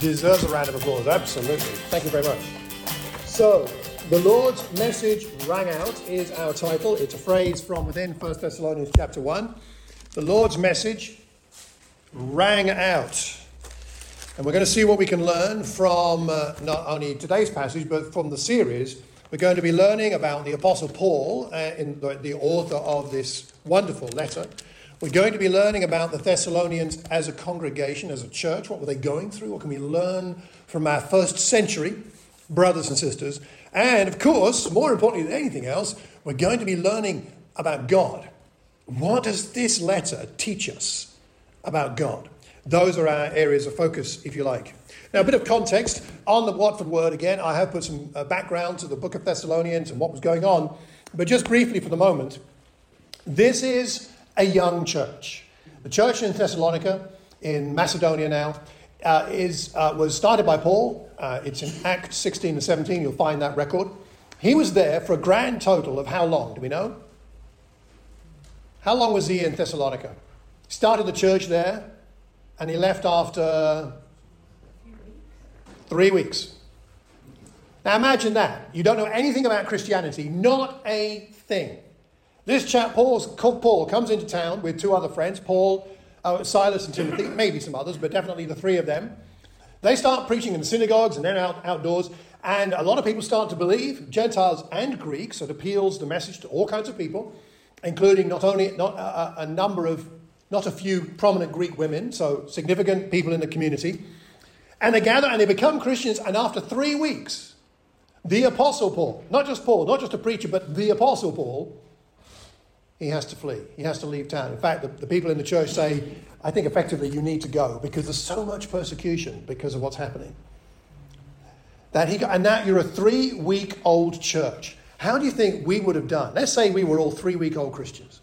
deserves a round of applause. Absolutely. Thank you very much. So, the Lord's message rang out is our title. It's a phrase from within 1 Thessalonians chapter 1. The Lord's message rang out. And we're going to see what we can learn from uh, not only today's passage, but from the series. We're going to be learning about the Apostle Paul, uh, in the, the author of this wonderful letter. We're going to be learning about the Thessalonians as a congregation, as a church. What were they going through? What can we learn from our first century brothers and sisters? And of course, more importantly than anything else, we're going to be learning about God. What does this letter teach us about God? Those are our areas of focus, if you like. Now, a bit of context on the Watford word again. I have put some uh, background to the book of Thessalonians and what was going on. But just briefly for the moment, this is a young church. The church in Thessalonica, in Macedonia now, uh, is, uh, was started by Paul. Uh, it's in Acts 16 and 17, you'll find that record. He was there for a grand total of how long? Do we know? How long was he in Thessalonica? Started the church there, and he left after three weeks. Now imagine that. You don't know anything about Christianity, not a thing. This chap, Paul's, Paul, comes into town with two other friends, Paul, uh, Silas, and Timothy, maybe some others, but definitely the three of them. They start preaching in the synagogues and then out, outdoors, and a lot of people start to believe, Gentiles and Greeks. So it appeals the message to all kinds of people, including not only not a, a number of, not a few prominent Greek women, so significant people in the community. And they gather and they become Christians, and after three weeks, the Apostle Paul, not just Paul, not just a preacher, but the Apostle Paul, he has to flee. He has to leave town. In fact, the, the, people in the church say, I think effectively you need to go because there's so much persecution because of what's happening. That he, and now you're a three week old church. How do you think we would have done? Let's say we were all three week old Christians.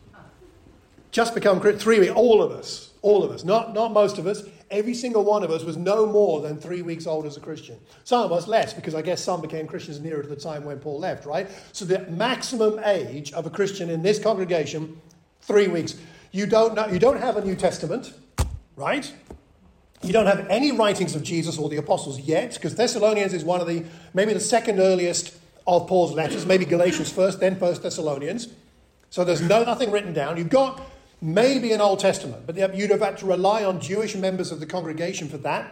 Just become three week, all of us, all of us, not, not most of us, every single one of us was no more than three weeks old as a Christian. Some of us less, because I guess some became Christians nearer to the time when Paul left, right? So the maximum age of a Christian in this congregation, three weeks. You don't, know, you don't have a New Testament, right? You don't have any writings of Jesus or the apostles yet, because Thessalonians is one of the, maybe the second earliest of Paul's letters, maybe Galatians first, then First Thessalonians. So there's no nothing written down. You've got maybe an Old Testament, but you'd have had to rely on Jewish members of the congregation for that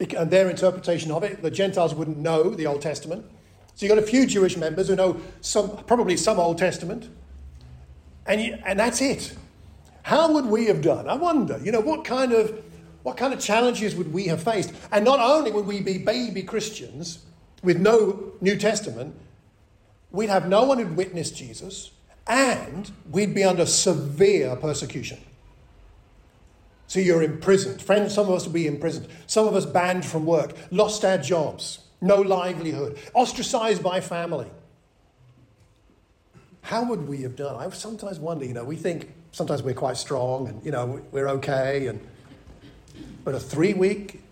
and their interpretation of it. The Gentiles wouldn't know the Old Testament. So you've got a few Jewish members who know some, probably some Old Testament, and, you, and that's it. How would we have done? I wonder, you know, what kind of what kind of challenges would we have faced? And not only would we be baby Christians with no New Testament, we'd have no one who'd witnessed Jesus and we'd be under severe persecution. So you're imprisoned. Friends, some of us will be imprisoned. Some of us banned from work, lost our jobs, no livelihood, ostracized by family. How would we have done? I sometimes wonder, you know, we think sometimes we're quite strong and, you know, we're okay. And, but a three week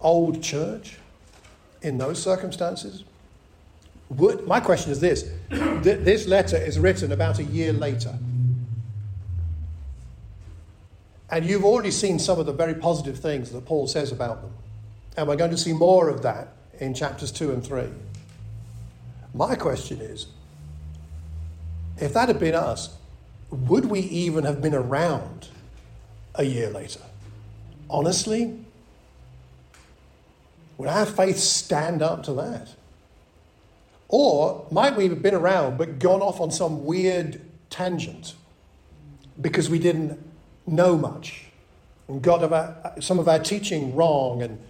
old church in those circumstances, would, my question is this this letter is written about a year later. And you've already seen some of the very positive things that Paul says about them. And we're going to see more of that in chapters 2 and 3. My question is if that had been us, would we even have been around a year later? Honestly? Would our faith stand up to that? Or might we have been around but gone off on some weird tangent because we didn't know much and got some of our teaching wrong and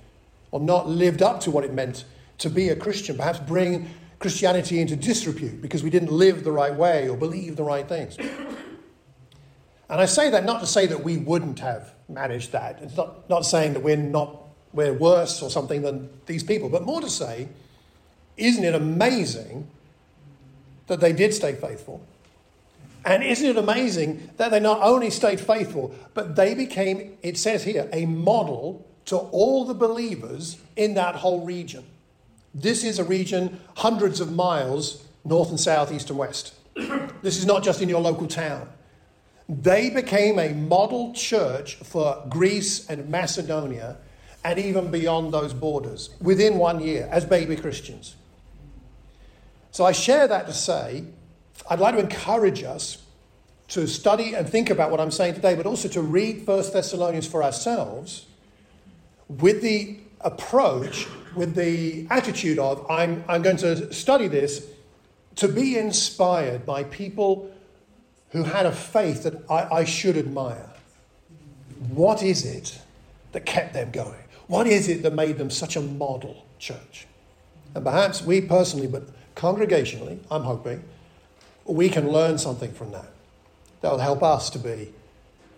or not lived up to what it meant to be a Christian, perhaps bring Christianity into disrepute because we didn't live the right way or believe the right things. And I say that not to say that we wouldn't have managed that. It's not, not saying that we're not we're worse or something than these people, but more to say isn't it amazing that they did stay faithful? And isn't it amazing that they not only stayed faithful, but they became, it says here, a model to all the believers in that whole region? This is a region hundreds of miles north and south, east and west. this is not just in your local town. They became a model church for Greece and Macedonia and even beyond those borders within one year as baby Christians. So I share that to say I'd like to encourage us to study and think about what I'm saying today, but also to read 1 Thessalonians for ourselves with the approach, with the attitude of I'm, I'm going to study this to be inspired by people who had a faith that I, I should admire. What is it that kept them going? What is it that made them such a model church? And perhaps we personally, but congregationally, I'm hoping, we can learn something from that. That'll help us to be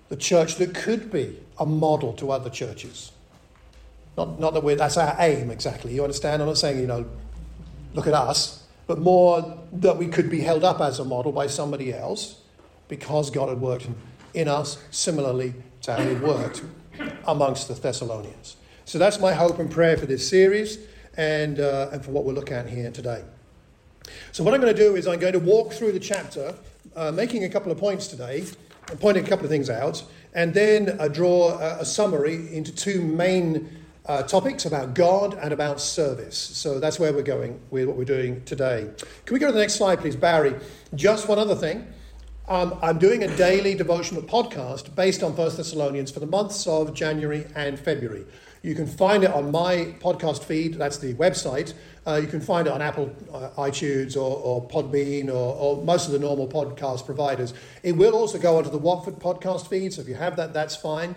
the church that could be a model to other churches. Not, not that we're, that's our aim exactly. You understand? I'm not saying, you know, look at us, but more that we could be held up as a model by somebody else because God had worked in, in us similarly to how He worked amongst the Thessalonians. So that's my hope and prayer for this series and, uh, and for what we're looking at here today. So, what I'm going to do is I'm going to walk through the chapter, uh, making a couple of points today, and pointing a couple of things out, and then uh, draw a, a, summary into two main uh, topics about God and about service. So, that's where we're going with what we're doing today. Can we go to the next slide, please, Barry? Just one other thing. Um, I'm doing a daily devotional podcast based on 1 Thessalonians for the months of January and February. You can find it on my podcast feed, that's the website. Uh, you can find it on Apple uh, iTunes or, or Podbean or, or, most of the normal podcast providers. It will also go onto the Watford podcast feed, so if you have that, that's fine.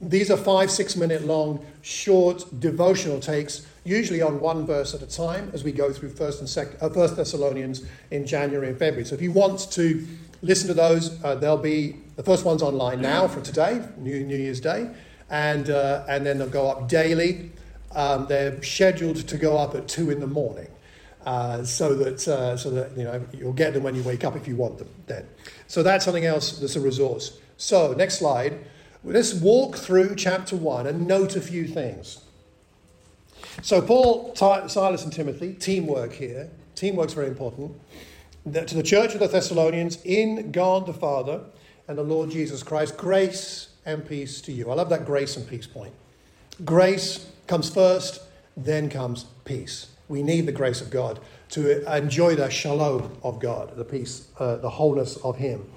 These are five, six minute long, short devotional takes, usually on one verse at a time, as we go through First and Second, uh, First Thessalonians in January and February. So if you want to listen to those, uh, they'll be the first one's online now for today, New, New Year's Day and, uh, and then they'll go up daily. Um, they're scheduled to go up at 2 in the morning. Uh, so that uh, so that you know you'll get them when you wake up if you want them then. So that's something else that's a resource. So next slide. Let's walk through chapter one and note a few things. So Paul, Silas, and Timothy, teamwork here. Teamwork's very important. to the church of the Thessalonians, in God the Father and the Lord Jesus Christ, grace and peace to you. I love that grace and peace point. Grace comes first, then comes peace. We need the grace of God to enjoy the shalom of God, the peace, uh, the wholeness of Him.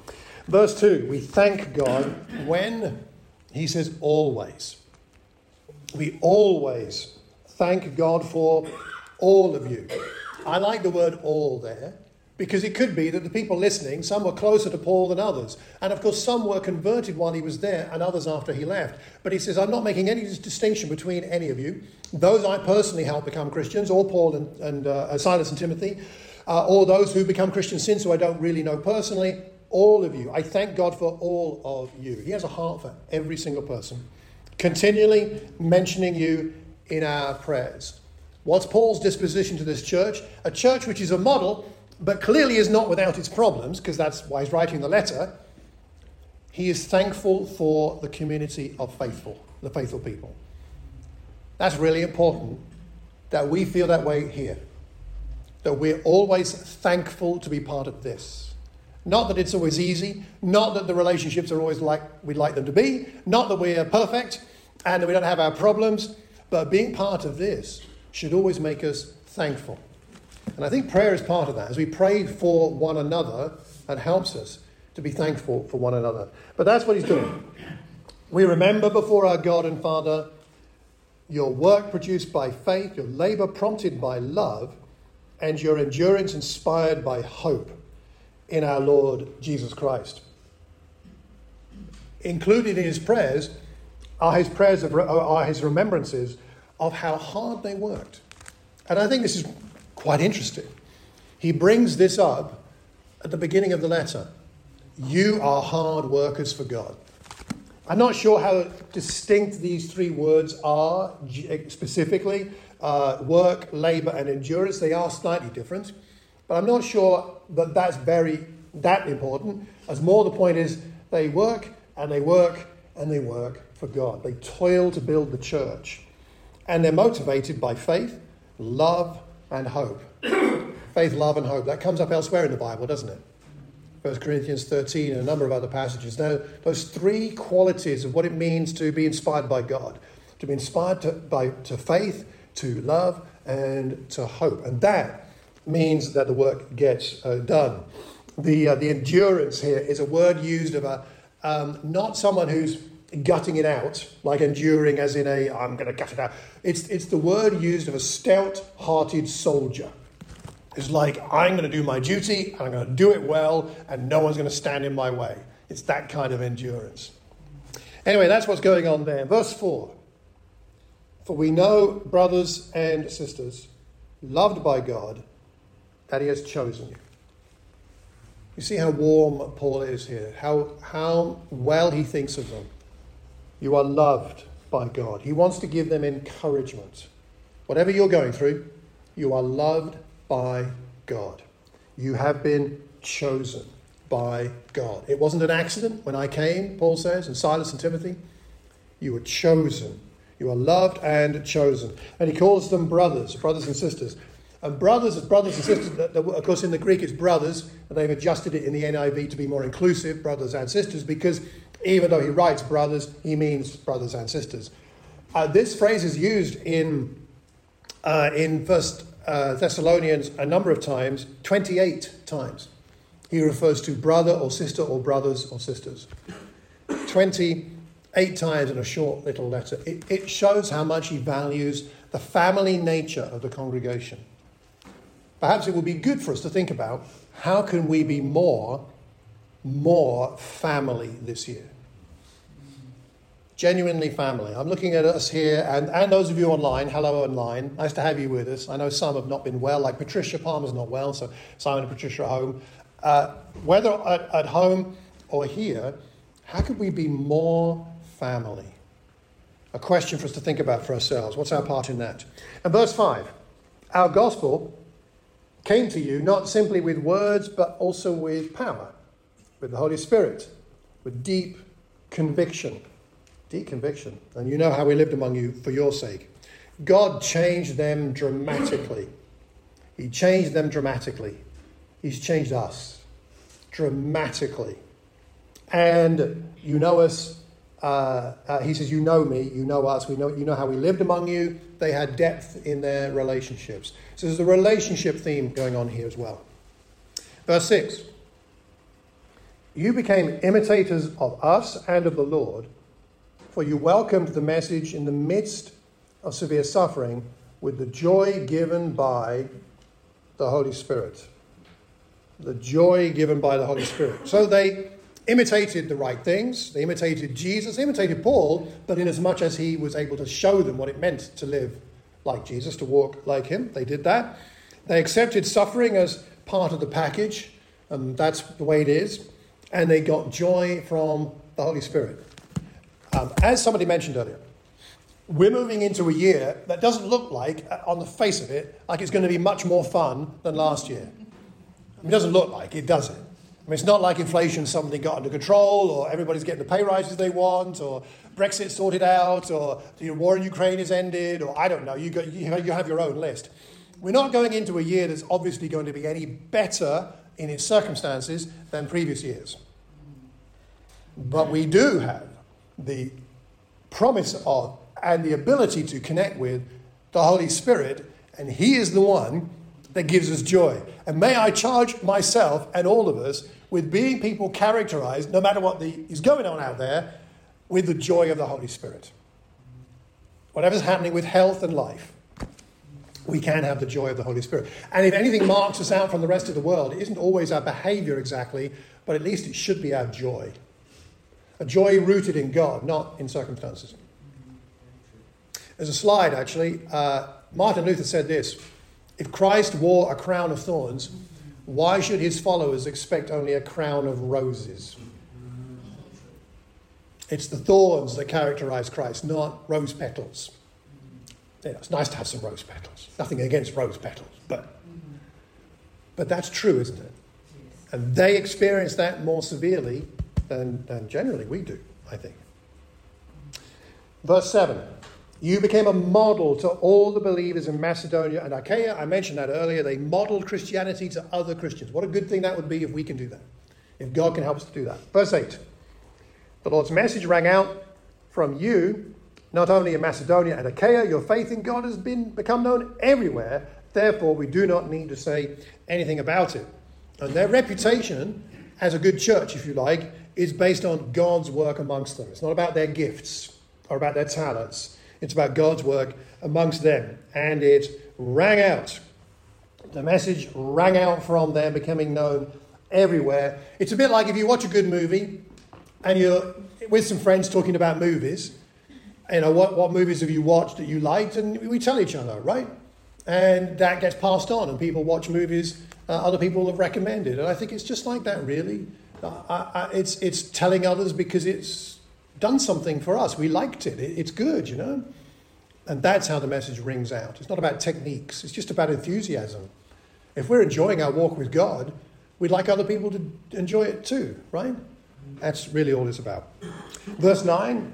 Verse 2 we thank God when, He says, always. We always thank God for all of you. I like the word all there because it could be that the people listening, some were closer to Paul than others. And of course, some were converted while he was there and others after he left. But he says, I'm not making any distinction between any of you. Those I personally helped become Christians, or Paul and, and uh, Silas and Timothy, uh, or those who become Christians since who I don't really know personally, all of you. I thank God for all of you. He has a heart for every single person, continually mentioning you in our prayers. What's Paul's disposition to this church? A church which is a model but clearly is not without its problems, because that's why he's writing the letter. He is thankful for the community of faithful, the faithful people. That's really important that we feel that way here. That we're always thankful to be part of this. Not that it's always easy, not that the relationships are always like we'd like them to be, not that we're perfect and that we don't have our problems, but being part of this should always make us thankful. And I think prayer is part of that. As we pray for one another, that helps us to be thankful for one another. But that's what he's doing. We remember before our God and Father your work produced by faith, your labor prompted by love, and your endurance inspired by hope in our Lord Jesus Christ. Included in his prayers are his prayers of, are his remembrances of how hard they worked. And I think this is quite interesting. He brings this up at the beginning of the letter. You are hard workers for God. I'm not sure how distinct these three words are specifically uh, work, labor, and endurance. They are slightly different, but I'm not sure that that's very that important. As more the point is, they work and they work and they work for God. They toil to build the church, and they're motivated by faith, love, and hope. Faith, love, and hope. That comes up elsewhere in the Bible, doesn't it? 1 Corinthians 13 and a number of other passages. Now, those three qualities of what it means to be inspired by God to be inspired to, by, to faith, to love, and to hope. And that means that the work gets uh, done. The, uh, the endurance here is a word used of a, um, not someone who's gutting it out, like enduring as in a, I'm going to gut it out. It's, it's the word used of a stout hearted soldier. It's like, I'm going to do my duty, and I'm going to do it well, and no one's going to stand in my way. It's that kind of endurance. Anyway, that's what's going on there. Verse 4 For we know, brothers and sisters, loved by God, that He has chosen you. You see how warm Paul is here, how, how well he thinks of them. You are loved by God. He wants to give them encouragement. Whatever you're going through, you are loved by God. You have been chosen by God. It wasn't an accident when I came, Paul says, and Silas and Timothy. You were chosen. You are loved and chosen. And he calls them brothers, brothers and sisters. And brothers, brothers and sisters, of course, in the Greek it's brothers, and they've adjusted it in the NIV to be more inclusive, brothers and sisters, because even though he writes brothers, he means brothers and sisters. Uh, this phrase is used in, uh, in First uh, Thessalonians a number of times, 28 times. He refers to brother or sister or brothers or sisters. 28 times in a short little letter. It, it shows how much he values the family nature of the congregation. Perhaps it would be good for us to think about how can we be more, more family this year? Genuinely family. I'm looking at us here and, and those of you online. Hello online. Nice to have you with us. I know some have not been well, like Patricia Palmer's not well, so Simon and Patricia are home. Uh, whether at, at home or here, how could we be more family? A question for us to think about for ourselves. What's our part in that? And verse 5 Our gospel came to you not simply with words, but also with power, with the Holy Spirit, with deep conviction. Deep conviction. And you know how we lived among you for your sake. God changed them dramatically. He changed them dramatically. He's changed us dramatically. And you know us. Uh, uh, he says, You know me, you know us, we know, you know how we lived among you. They had depth in their relationships. So there's a relationship theme going on here as well. Verse 6 You became imitators of us and of the Lord, for you welcomed the message in the midst of severe suffering with the joy given by the Holy Spirit. The joy given by the Holy Spirit. So they imitated the right things. They imitated Jesus, they imitated Paul, but in as much as he was able to show them what it meant to live like Jesus, to walk like him. They did that. They accepted suffering as part of the package, and that's the way it is. And they got joy from the Holy Spirit. Um, as somebody mentioned earlier, we're moving into a year that doesn't look like, uh, on the face of it, like it's going to be much more fun than last year. It doesn't look like it, does it? I mean, it's not like inflation suddenly got under control, or everybody's getting the pay rises they want, or Brexit sorted out, or the war in Ukraine is ended, or I don't know. You, you have your own list. We're not going into a year that's obviously going to be any better in its circumstances than previous years. But we do have the promise of and the ability to connect with the Holy Spirit, and He is the one that gives us joy. And may I charge myself and all of us with being people characterized, no matter what the, is going on out there, with the joy of the Holy Spirit. Whatever's happening with health and life, we can have the joy of the Holy Spirit. And if anything marks us out from the rest of the world, it isn't always our behavior exactly, but at least it should be our joy. A joy rooted in God, not in circumstances. There's a slide, actually. Uh, Martin Luther said this If Christ wore a crown of thorns, why should his followers expect only a crown of roses? It's the thorns that characterize Christ, not rose petals. Yeah, it's nice to have some rose petals. Nothing against rose petals, but, but that's true, isn't it? And they experience that more severely than, than generally we do, I think. Verse 7 you became a model to all the believers in Macedonia and Achaia. I mentioned that earlier. They modeled Christianity to other Christians. What a good thing that would be if we can do that, if God can help us to do that. Verse 8 The Lord's message rang out from you not only in Macedonia and Achaia, your faith in God has been become known everywhere. Therefore, we do not need to say anything about it. And their reputation as a good church, if you like, is based on God's work amongst them. It's not about their gifts or about their talents. It's about God's work amongst them. And it rang out. The message rang out from them, becoming known everywhere. It's a bit like if you watch a good movie and you're with some friends talking about movies. You know, what, what movies have you watched that you liked? And we tell each other, right? And that gets passed on, and people watch movies uh, other people have recommended. And I think it's just like that, really. I, I, it's, it's telling others because it's done something for us. We liked it. it. It's good, you know? And that's how the message rings out. It's not about techniques, it's just about enthusiasm. If we're enjoying our walk with God, we'd like other people to enjoy it too, right? That's really all it's about. Verse 9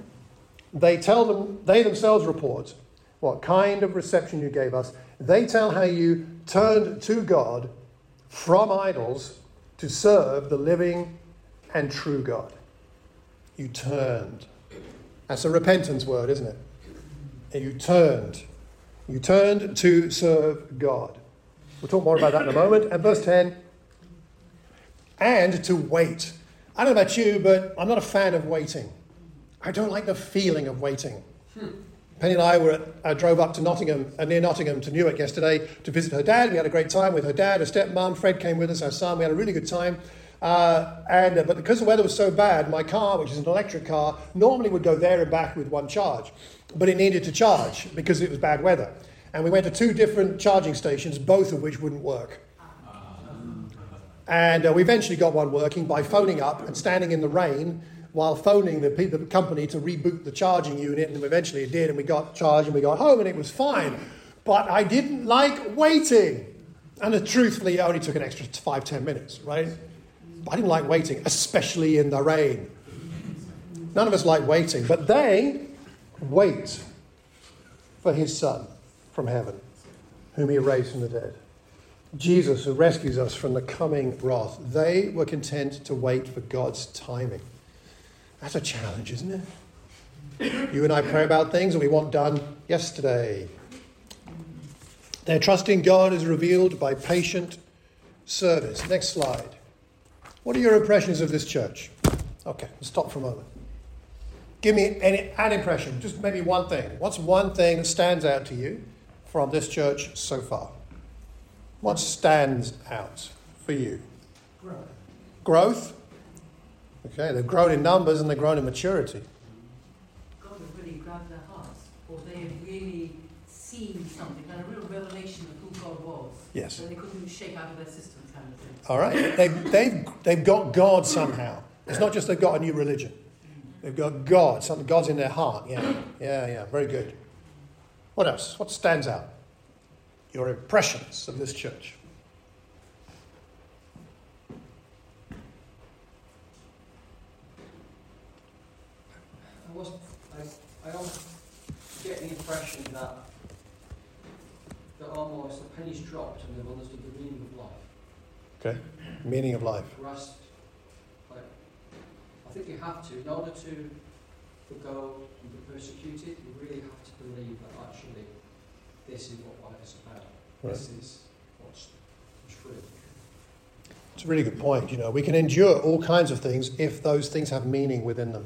they tell them, they themselves report what kind of reception you gave us. They tell how you turned to God from idols to serve the living and true God. You turned. That's a repentance word, isn't it? And you turned. You turned to serve God. We'll talk more about that in a moment. And verse 10 and to wait. I don't know about you, but I'm not a fan of waiting. I don't like the feeling of waiting. Hmm. Penny and I were at, uh, drove up to Nottingham, uh, near Nottingham to Newark yesterday to visit her dad. We had a great time with her dad, her stepmom. Fred came with us, our son. We had a really good time. Uh, and, uh, but because the weather was so bad, my car, which is an electric car, normally would go there and back with one charge. But it needed to charge because it was bad weather. And we went to two different charging stations, both of which wouldn't work. And uh, we eventually got one working by phoning up and standing in the rain while phoning the, the company to reboot the charging unit, and eventually it did, and we got charged and we got home, and it was fine. But I didn't like waiting. And uh, truthfully, it only took an extra five, ten minutes, right? I didn't like waiting, especially in the rain. None of us like waiting, but they wait for his son from heaven, whom he raised from the dead. Jesus, who rescues us from the coming wrath. They were content to wait for God's timing. That's a challenge, isn't it? You and I pray about things and we want done yesterday. Their trust in God is revealed by patient service. Next slide. What are your impressions of this church? Okay, let's stop for a moment. Give me any, an impression, just maybe one thing. What's one thing that stands out to you from this church so far? What stands out for you? Growth. Growth? Okay, they've grown in numbers and they've grown in maturity. God has really grabbed their hearts, or they have really seen something, and a real revelation of who God was. Yes. That they couldn't shake out of their system, kind of thing. All right, they've, they've, they've got God somehow. It's not just they've got a new religion. They've got God, something God's in their heart. Yeah, yeah, yeah, very good. What else? What stands out? Your impressions of this church. Almost get the impression that that almost the penny's dropped and they've understood the meaning of life. Okay, meaning of life. Rest, like, I think you have to, in order to, to go and be persecuted, you really have to believe that actually this is what life is about. Right. This is what's true. It's a really good point. You know, we can endure all kinds of things if those things have meaning within them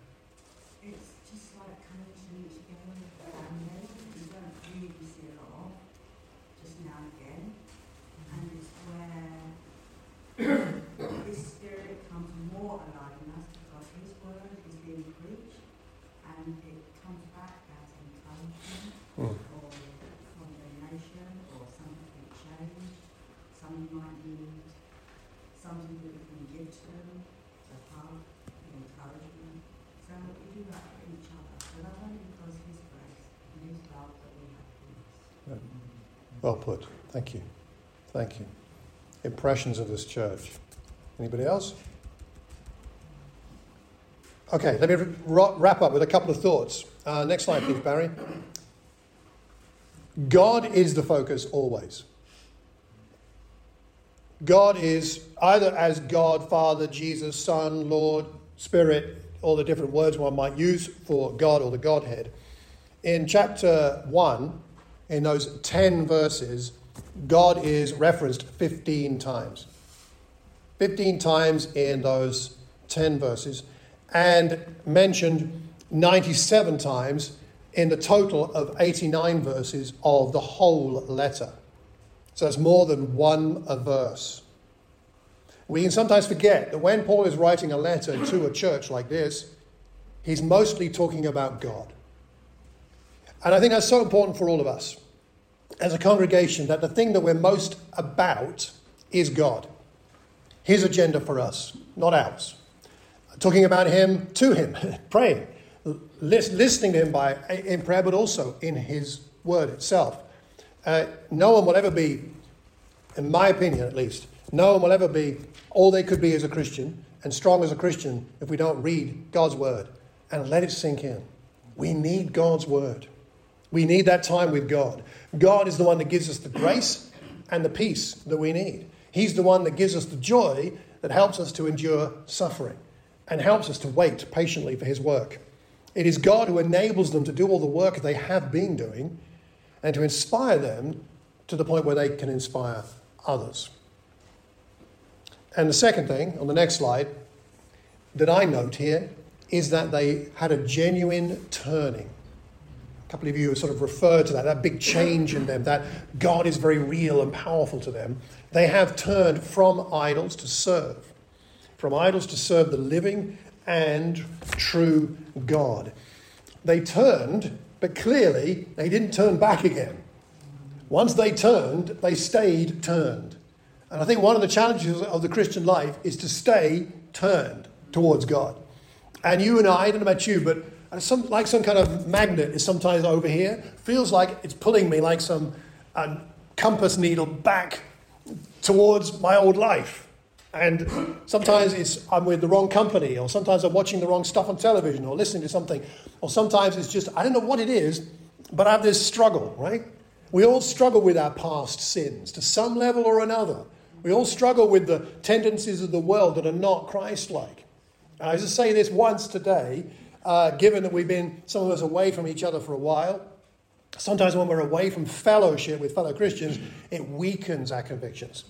this spirit comes more alive in us because his word is being preached and it comes back as encouragement mm. or condemnation or something changed. Some might need something that we can give to them, a path, encouragement. So we do that for each other. But that's only because his grace and his love that we have in us. Well put. Thank you. Thank you. Impressions of this church. Anybody else? Okay, let me wrap up with a couple of thoughts. Uh, next slide, please, Barry. God is the focus always. God is either as God, Father, Jesus, Son, Lord, Spirit, all the different words one might use for God or the Godhead. In chapter 1, in those 10 verses, God is referenced 15 times. 15 times in those 10 verses, and mentioned 97 times in the total of 89 verses of the whole letter. So that's more than one a verse. We can sometimes forget that when Paul is writing a letter to a church like this, he's mostly talking about God. And I think that's so important for all of us as a congregation that the thing that we're most about is God. His agenda for us, not ours. Talking about Him to Him, praying, listening to Him by, in prayer, but also in His Word itself. Uh, no one will ever be, in my opinion at least, no one will ever be all they could be as a Christian and strong as a Christian if we don't read God's Word and let it sink in. We need God's Word. We need that time with God. God is the one that gives us the grace and the peace that we need. He's the one that gives us the joy that helps us to endure suffering and helps us to wait patiently for His work. It is God who enables them to do all the work they have been doing and to inspire them to the point where they can inspire others. And the second thing on the next slide that I note here is that they had a genuine turning. Couple of you have sort of referred to that, that big change in them, that God is very real and powerful to them. They have turned from idols to serve, from idols to serve the living and true God. They turned, but clearly they didn't turn back again. Once they turned, they stayed turned. And I think one of the challenges of the Christian life is to stay turned towards God. And you and I, I don't know about you, but some, like some kind of magnet is sometimes over here. Feels like it's pulling me like some uh, compass needle back towards my old life. And sometimes it's I'm with the wrong company, or sometimes I'm watching the wrong stuff on television, or listening to something, or sometimes it's just I don't know what it is, but I have this struggle, right? We all struggle with our past sins to some level or another. We all struggle with the tendencies of the world that are not Christ like. I just say this once today uh, given that we've been, some of us, away from each other for a while. Sometimes when we're away from fellowship with fellow Christians, it weakens our convictions.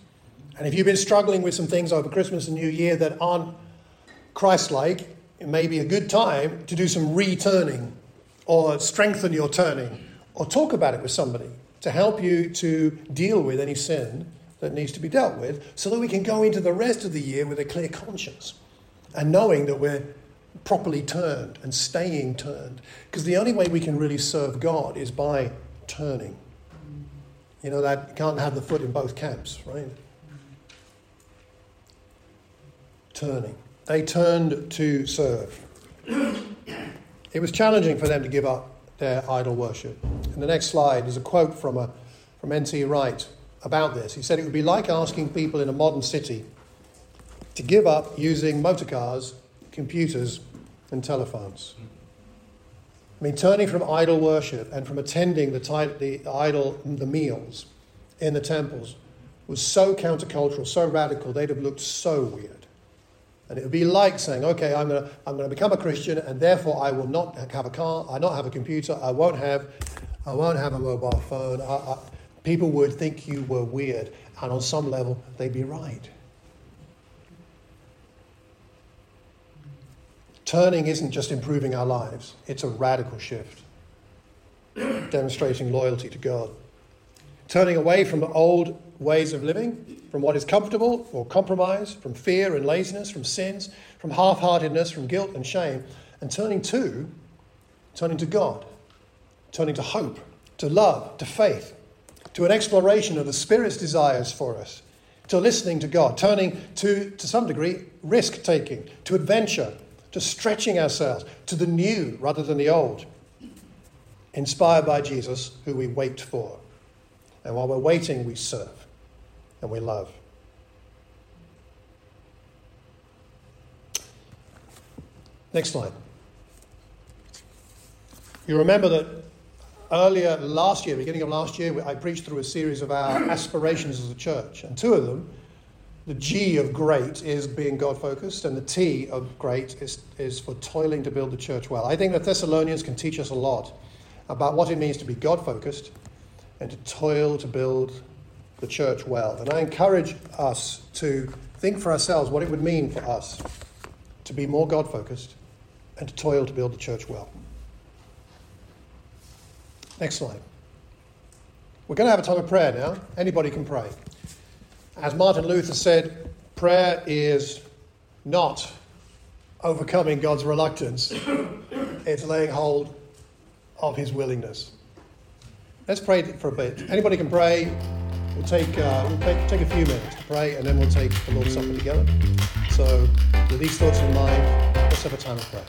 And if you've been struggling with some things over Christmas and New Year that aren't Christ like, it may be a good time to do some returning or strengthen your turning or talk about it with somebody to help you to deal with any sin that needs to be dealt with so that we can go into the rest of the year with a clear conscience and knowing that we're properly turned and staying turned. Because the only way we can really serve God is by turning. You know, that can't have the foot in both camps, right? Turning. They turned to serve. it was challenging for them to give up their idol worship. And the next slide is a quote from, a, from N.T. Wright about this. He said it would be like asking people in a modern city to give up using motor cars, computers, and telephones. I mean, turning from idol worship and from attending the, the idol the meals in the temples was so countercultural, so radical, they'd have looked so weird. And it would be like saying, okay, I'm going to I'm to become a Christian, and therefore I will not have a car, I not have a computer, I won't have, I won't have a mobile phone. I, I, people would think you were weird, and on some level, they'd be right. Turning isn't just improving our lives, it's a radical shift, demonstrating loyalty to God. Turning away from old ways of living, from what is comfortable or compromise, from fear and laziness, from sins, from half heartedness, from guilt and shame, and turning to, turning to God, turning to hope, to love, to faith, to an exploration of the Spirit's desires for us, to listening to God, turning to, to some degree, risk taking, to adventure, to stretching ourselves to the new rather than the old, inspired by Jesus, who we wait for. And while we're waiting, we serve and we love. Next slide. You remember that earlier last year, beginning of last year, I preached through a series of our aspirations as a church, and two of them, the G of great is being God focused, and the T of great is, is for toiling to build the church well. I think that Thessalonians can teach us a lot about what it means to be God focused and to toil to build the church well. And I encourage us to think for ourselves what it would mean for us to be more God focused and to toil to build the church well. Next slide. We're going to have a time of prayer now. Anybody can pray. As Martin Luther said, prayer is not overcoming God's reluctance, it's laying hold of his willingness. Let's pray for a bit. Anybody can pray. We'll take, uh, we'll take, take a few minutes to pray and then we'll take the Lord's Supper together. So, with these thoughts in mind, let's have a time of prayer.